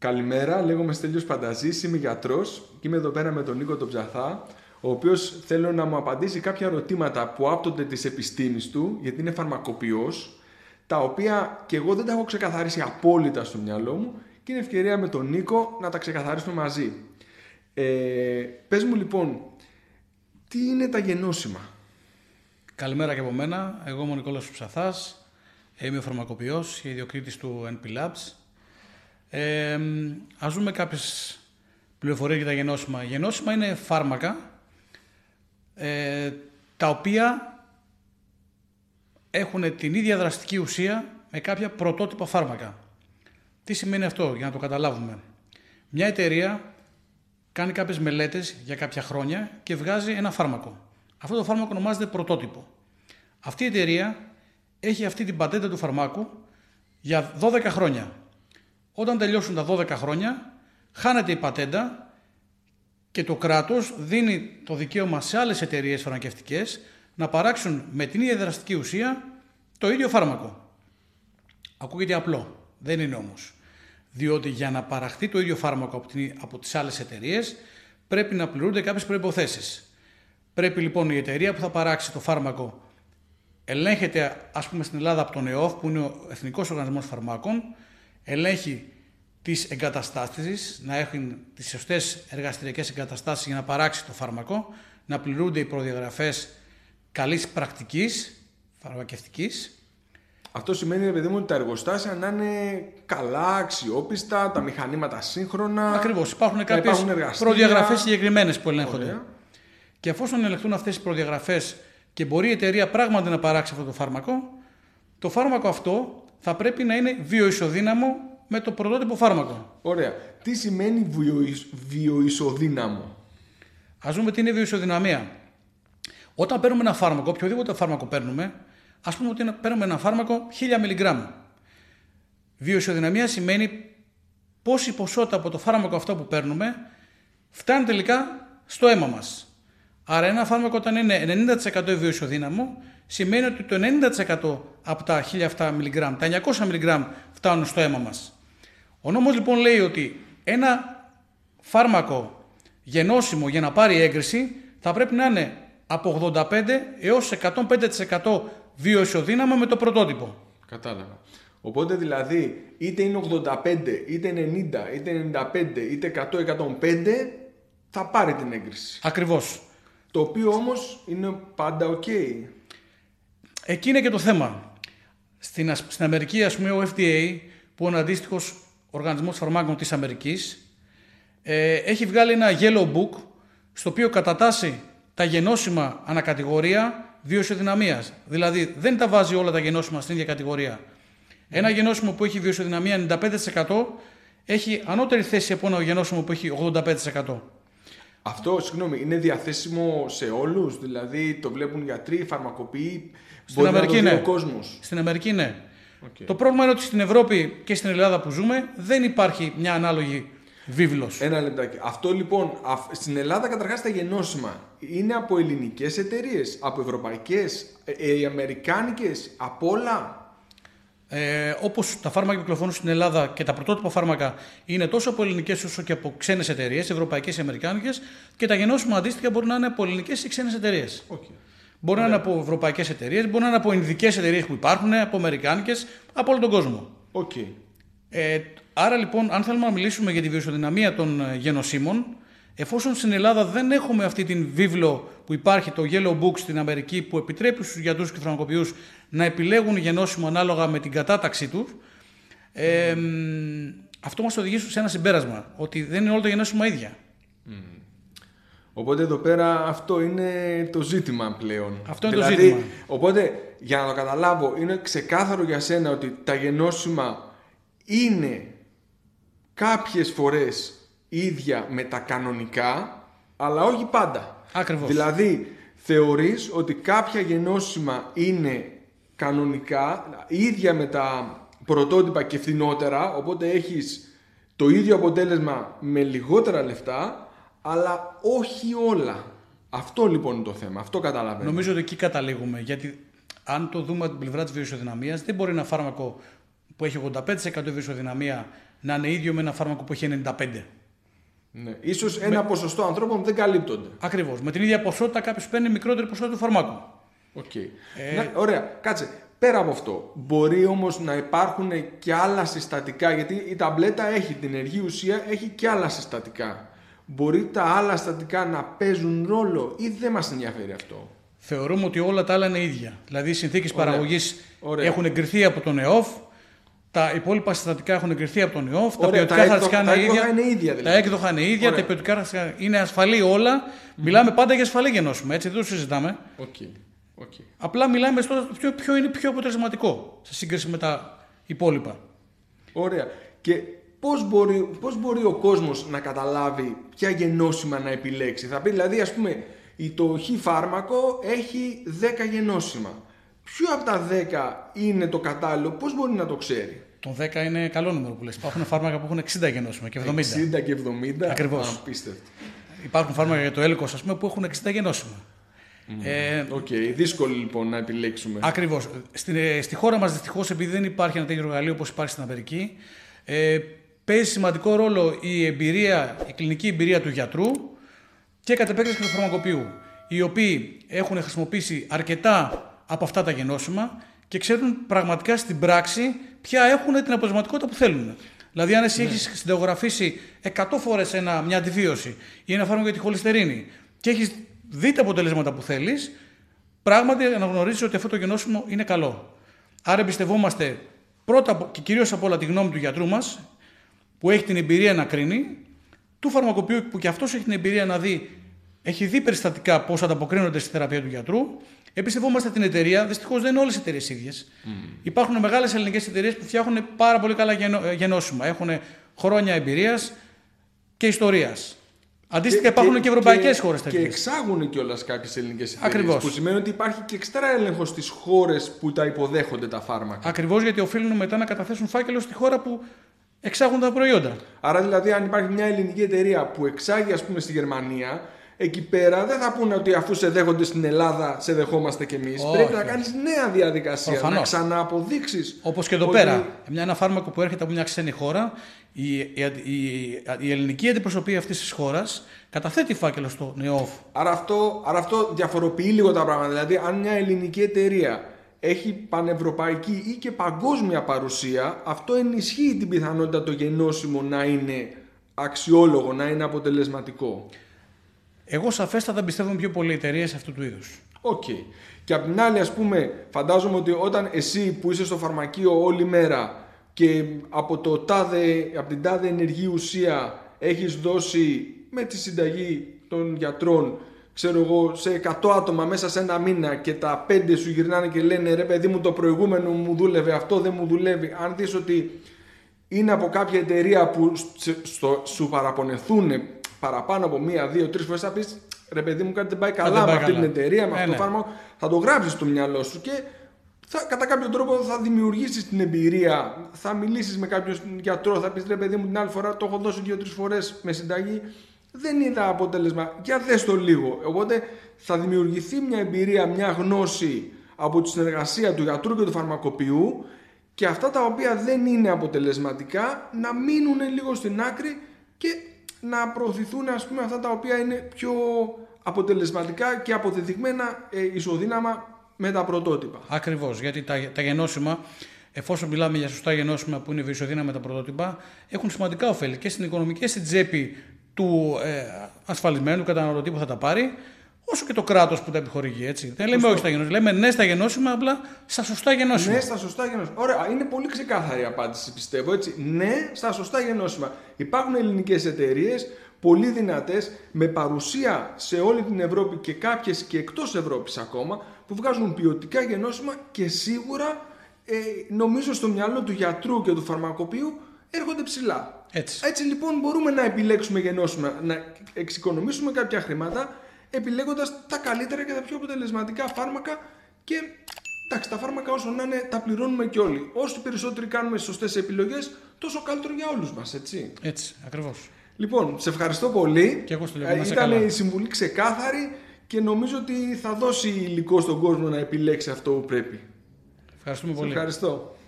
Καλημέρα, λέγομαι Στέλιος Πανταζής, είμαι γιατρός και είμαι εδώ πέρα με τον Νίκο τον Ψαθά, ο οποίος θέλω να μου απαντήσει κάποια ερωτήματα που άπτονται της επιστήμης του, γιατί είναι φαρμακοποιός, τα οποία και εγώ δεν τα έχω ξεκαθαρίσει απόλυτα στο μυαλό μου και είναι ευκαιρία με τον Νίκο να τα ξεκαθαρίσουμε μαζί. Ε, πες μου λοιπόν, τι είναι τα γενώσιμα; Καλημέρα και από μένα. Εγώ είμαι ο Νικόλας Ψαθάς. Είμαι φαρμακοποιός και ιδιοκτήτης του NP Labs. Ε, ας δούμε κάποιες πληροφορίες για τα γενώσιμα. Γενώσιμα είναι φάρμακα ε, τα οποία έχουν την ίδια δραστική ουσία με κάποια πρωτότυπα φάρμακα. Τι σημαίνει αυτό για να το καταλάβουμε. Μια εταιρεία κάνει κάποιες μελέτες για κάποια χρόνια και βγάζει ένα φάρμακο. Αυτό το φάρμακο ονομάζεται πρωτότυπο. Αυτή η εταιρεία έχει αυτή την πατέντα του φαρμάκου για 12 χρόνια. Όταν τελειώσουν τα 12 χρόνια, χάνεται η πατέντα και το κράτος δίνει το δικαίωμα σε άλλες εταιρείες φαρμακευτικές να παράξουν με την ίδια δραστική ουσία το ίδιο φάρμακο. Ακούγεται απλό, δεν είναι όμως. Διότι για να παραχθεί το ίδιο φάρμακο από τις άλλες εταιρείες πρέπει να πληρούνται κάποιες προϋποθέσεις. Πρέπει λοιπόν η εταιρεία που θα παράξει το φάρμακο ελέγχεται ας πούμε στην Ελλάδα από τον ΕΟΦ που είναι ο Εθνικός Οργανισμός Φαρμάκων ελέγχει τις εγκαταστάσεις, να έχουν τις σωστές εργαστηριακές εγκαταστάσεις για να παράξει το φάρμακο, να πληρούνται οι προδιαγραφές καλής πρακτικής, φαρμακευτικής. Αυτό σημαίνει, ρε παιδί μου, ότι τα εργοστάσια να είναι καλά, αξιόπιστα, τα μηχανήματα σύγχρονα. Ακριβώς, υπάρχουν κάποιες προδιαγραφές συγκεκριμένες που ελέγχονται. Και εφόσον ελεγχθούν αυτές οι προδιαγραφές και μπορεί η εταιρεία πράγματι να παράξει αυτό το φάρμακο, το φάρμακο αυτό θα πρέπει να είναι βιοεισοδύναμο με το πρωτότυπο φάρμακο. Ωραία. Τι σημαίνει βιοεισοδύναμο. Ας δούμε τι είναι βιοεισοδυναμία. Όταν παίρνουμε ένα φάρμακο, οποιοδήποτε φάρμακο παίρνουμε, ας πούμε ότι παίρνουμε ένα φάρμακο 1000 μιλιγκράμμ. Βιοεισοδυναμία σημαίνει πόση ποσότητα από το φάρμακο αυτό που παίρνουμε φτάνει τελικά στο αίμα μας. Άρα ένα φάρμακο όταν είναι 90% βιοεισοδύναμο σημαίνει ότι το 90% από τα 1007 μιλιγκράμμ, τα 900 μιλιγκράμμ φτάνουν στο αίμα μας. Ο νόμος λοιπόν λέει ότι ένα φάρμακο γενώσιμο για να πάρει έγκριση θα πρέπει να είναι από 85 έως 105% βιοεισοδύναμο με το πρωτότυπο. Κατάλαβα. Οπότε δηλαδή είτε είναι 85, είτε 90, είτε 95, είτε 100-105 θα πάρει την έγκριση. Ακριβώς. Το οποίο όμως είναι πάντα οκ. Εκεί είναι και το θέμα. Στην, στην Αμερική, ας πούμε, ο FDA, που είναι ο αντίστοιχος οργανισμός φαρμάκων της Αμερικής, ε, έχει βγάλει ένα yellow book, στο οποίο κατατάσσει τα γενώσιμα ανακατηγορία βιωσιοδυναμίας. Δηλαδή, δεν τα βάζει όλα τα γενώσιμα στην ίδια κατηγορία. Ένα γενώσιμο που έχει βιωσιοδυναμία 95% έχει ανώτερη θέση από ένα γενώσιμο που έχει 85%. Αυτό, συγγνώμη, είναι διαθέσιμο σε όλους, δηλαδή το βλέπουν γιατροί, φαρμακοποιοί, στην μπορεί Αμερική, να το δει ναι. ο κόσμος. Στην Αμερική ναι. Okay. Το πρόβλημα είναι ότι στην Ευρώπη και στην Ελλάδα που ζούμε δεν υπάρχει μια ανάλογη βίβλος. Ένα λεπτάκι. Αυτό λοιπόν, στην Ελλάδα καταρχάς τα γενώσιμα είναι από ελληνικές εταιρείες, από ευρωπαϊκές, ε, ε, αμερικάνικες, από όλα. Ε, Όπως τα φάρμακα που κυκλοφορούν στην Ελλάδα και τα πρωτότυπα φάρμακα είναι τόσο από ελληνικές όσο και από ξένες εταιρείες, ευρωπαϊκές ή αμερικάνικες, και τα γενώσιμα αντίστοιχα μπορεί να είναι από ελληνικές ή ξένες εταιρείες. Okay. Μπορεί να είναι από ευρωπαϊκές εταιρείες, μπορεί να είναι από ειδικέ εταιρείες που υπάρχουν, από αμερικάνικες, από όλο τον κόσμο. Okay. Ε, άρα λοιπόν, αν θέλουμε να μιλήσουμε για τη βιωσιοδυναμία των ε, γενοσύμων, εφόσον στην Ελλάδα δεν έχουμε αυτή την βίβλο που υπάρχει, το Yellow Book στην Αμερική, που επιτρέπει στους γιατρούς και φαρμακοποιούς να επιλέγουν γενώσιμο ανάλογα με την κατάταξή τους, ε, αυτό μας οδηγεί σε ένα συμπέρασμα, ότι δεν είναι όλα τα γενώσιμα ίδια. Mm. Οπότε εδώ πέρα αυτό είναι το ζήτημα πλέον. Αυτό είναι το δηλαδή, ζήτημα. Οπότε για να το καταλάβω είναι ξεκάθαρο για σένα ότι τα γενώσιμα είναι κάποιες φορές ίδια με τα κανονικά αλλά όχι πάντα. Ακριβώς. Δηλαδή θεωρείς ότι κάποια γενώσιμα είναι κανονικά ίδια με τα πρωτότυπα και φθηνότερα οπότε έχεις το ίδιο αποτέλεσμα με λιγότερα λεφτά αλλά όχι όλα. Αυτό λοιπόν είναι το θέμα. Αυτό καταλαβαίνω. Νομίζω ότι εκεί καταλήγουμε. Γιατί αν το δούμε από την πλευρά της βιωσιοδυναμία, δεν μπορεί ένα φάρμακο που έχει 85% βιωσιοδυναμία να είναι ίδιο με ένα φάρμακο που έχει 95. Ναι. Ίσως ένα ποσοστό ανθρώπων δεν καλύπτονται. Ακριβώς. Με την ίδια ποσότητα κάποιος παίρνει μικρότερη ποσότητα του φαρμάκου. Okay. Ε... ωραία, κάτσε. Πέρα από αυτό, μπορεί όμως να υπάρχουν και άλλα συστατικά, γιατί η ταμπλέτα έχει την ενεργή ουσία, έχει και άλλα συστατικά. Μπορεί τα άλλα συστατικά να παίζουν ρόλο ή δεν μας ενδιαφέρει αυτό; Θεωρούμε ότι όλα τα άλλα είναι ίδια. Δηλαδή οι συνθήκες παραγωγής έχουν εγκριθεί από τον ΕΟΦ, τα υπόλοιπα συστατικά έχουν εγκριθεί από τον ΕΟΦ, τα ποιοτικά χαρακτηριστικά είναι, ίδια, είναι ίδια. Δηλαδή. Τα έκδοχα είναι ίδια, τα ποιοτικά χαρακτηριστικά είναι ασφαλή όλα. Μιλάμε πάντα για ασφαλή γενώσιμο, έτσι δεν το συζητάμε. Okay. Okay. Απλά μιλάμε στο ποιο, ποιο είναι πιο αποτελεσματικό σε σύγκριση με τα υπόλοιπα. Ωραία. Και πώς μπορεί, πώς μπορεί ο κόσμος να καταλάβει ποια γενώσιμα να επιλέξει; Θα πει δηλαδή ας πούμε το χ φάρμακο έχει 10 γενώσιμα. Ποιο από τα 10 είναι το κατάλληλο, πώς μπορεί να το ξέρει; Το 10 είναι καλό νούμερο που λες. Υπάρχουν φάρμακα που έχουν 60 γενώσιμα και 70. 60 και 70. Ακριβώς. Απίστευτο. Υπάρχουν φάρμακα για το έλκος ας πούμε που έχουν 60 γενώσιμα. Ε, okay. Δύσκολο λοιπόν να επιλέξουμε. Ακριβώς. Στη, ε, στη χώρα μας δυστυχώς, επειδή δεν υπάρχει ένα τέτοιο εργαλείο όπως υπάρχει στην Αμερική, ε, παίζει σημαντικό ρόλο η εμπειρία, η κλινική εμπειρία του γιατρού και κατ' επέκταση και του φαρμακοποιού, οι οποίοι έχουν χρησιμοποιήσει αρκετά από αυτά τα γενώσιμα και ξέρουν πραγματικά στην πράξη ποια έχουν την αποτελεσματικότητα που θέλουν. Δηλαδή, αν εσύ ναι. έχεις συνταγογραφήσει 100 φορές μια αντιβίωση ή ένα φάρμακο για τη χολυστερίνη και έχεις δει τα αποτελέσματα που θέλεις, πράγματι αναγνωρίζεις ότι αυτό το γενώσιμο είναι καλό. Άρα εμπιστευόμαστε πρώτα και κυρίως από όλα τη γνώμη του γιατρού μας, που έχει την εμπειρία να κρίνει, του φαρμακοποιού που και αυτός έχει την εμπειρία να δει, έχει δει περιστατικά πώς ανταποκρίνονται στη θεραπεία του γιατρού. Εμπιστευόμαστε την εταιρεία. Δυστυχώς δεν είναι όλες οι εταιρείες ίδιες. Mm. Υπάρχουν μεγάλες ελληνικές εταιρείες που φτιάχνουν πάρα πολύ καλά γενώσιμα. Έχουν χρόνια εμπειρίας και ιστορίας. Αντίστοιχα υπάρχουν και, ευρωπαϊκές χώρες τέτοιες. Και εξάγουν κιόλας κάποιες ελληνικές εταιρείε. Που σημαίνει ότι υπάρχει και εξτρά έλεγχος στις χώρες που τα υποδέχονται τα φάρμακα. Ακριβώς γιατί οφείλουν μετά να καταθέσουν φάκελο στη χώρα που εξάγουν τα προϊόντα. Άρα δηλαδή, αν υπάρχει μια ελληνική εταιρεία που εξάγει, ας πούμε, στη Γερμανία, εκεί πέρα δεν θα πούνε ότι αφού σε δέχονται στην Ελλάδα, σε δεχόμαστε κι εμείς. Πρέπει να κάνεις νέα διαδικασία, Προφανώς. να ξανααποδείξεις. Όπως και εδώ ότι... πέρα. Μια, ένα φάρμακο που έρχεται από μια ξένη χώρα, η, η, η, η ελληνική αντιπροσωπεία αυτής της χώρας καταθέτει φάκελο στον ΕΟΦ. Άρα αυτό, άρα αυτό διαφοροποιεί λίγο τα πράγματα. Δηλαδή, αν μια ελληνική εταιρεία έχει πανευρωπαϊκή ή και παγκόσμια παρουσία, αυτό ενισχύει την πιθανότητα το γενόσημο να είναι αξιόλογο, να είναι αποτελεσματικό. Εγώ σαφέστατα πιστεύω πιο πολύ εταιρείες αυτού του είδους. OK. Okay. Και απ' την άλλη, ας πούμε, φαντάζομαι ότι όταν εσύ που είσαι στο φαρμακείο όλη μέρα και από, το τάδε, από την τάδε ενεργή ουσία έχεις δώσει με τη συνταγή των γιατρών ξέρω εγώ, σε 100 άτομα μέσα σε ένα μήνα και τα 5 σου γυρνάνε και λένε ρε παιδί μου το προηγούμενο μου δούλευε, αυτό δεν μου δουλεύει. Αν δεις ότι είναι από κάποια εταιρεία που στο, σου παραπονεθούν παραπάνω από μία, δύο, τρεις φορές θα πεις ρε παιδί μου κάτι δεν πάει καλά με αυτή την εταιρεία, με αυτό το ναι. φάρμακο. Θα το γράψεις στο μυαλό σου και θα, κατά κάποιο τρόπο θα δημιουργήσεις την εμπειρία. Θα μιλήσεις με κάποιον γιατρό, θα πεις ρε παιδί μου την άλλη φορά το έχω δώσει δύο-τρεις φορές με συνταγή. Δεν είδα αποτέλεσμα. Για δες το λίγο. Οπότε θα δημιουργηθεί μια εμπειρία, μια γνώση από τη συνεργασία του γιατρού και του φαρμακοποιού και αυτά τα οποία δεν είναι αποτελεσματικά να μείνουν λίγο στην άκρη και να προωθηθούν ας πούμε αυτά τα οποία είναι πιο αποτελεσματικά και αποδεδειγμένα ε, ισοδύναμα με τα πρωτότυπα. Ακριβώς, γιατί τα, τα γενώσιμα, εφόσον μιλάμε για σωστά γενώσιμα που είναι ισοδύναμα με τα πρωτότυπα, έχουν σημαντικά ωφέλη και στην οικονομική και στην τσέπη του ε, ασφαλισμένου καταναλωτή που θα τα πάρει, όσο και το κράτος που τα επιχορηγεί. Έτσι. Δεν λέμε όχι στα γενώσιμα. Λέμε ναι στα γενώσιμα, απλά στα σωστά γενώσιμα. Ναι στα σωστά γενώσιμα. Ωραία, είναι πολύ ξεκάθαρη η απάντηση, πιστεύω. Έτσι. Ναι στα σωστά γενώσιμα. Υπάρχουν ελληνικές εταιρείες πολύ δυνατές, με παρουσία σε όλη την Ευρώπη και κάποιες και εκτός Ευρώπης ακόμα, που βγάζουν ποιοτικά γενώσιμα και σίγουρα ε, νομίζω στο μυαλό του γιατρού και του φαρμακοποιού έρχονται ψηλά. Έτσι. Έτσι λοιπόν μπορούμε να επιλέξουμε γενώσιμα, να εξοικονομήσουμε κάποια χρήματα επιλέγοντας τα καλύτερα και τα πιο αποτελεσματικά φάρμακα και εντάξει, τα φάρμακα όσο να είναι τα πληρώνουμε και όλοι. Όσο περισσότεροι κάνουμε σωστές επιλογές, τόσο καλύτερο για όλους μας, έτσι. Έτσι, ακριβώς. Λοιπόν, σε ευχαριστώ πολύ. Και εγώ στο ε, Ήταν η συμβουλή ξεκάθαρη και νομίζω ότι θα δώσει υλικό στον κόσμο να επιλέξει αυτό που πρέπει. Ευχαριστούμε σε πολύ. Ευχαριστώ.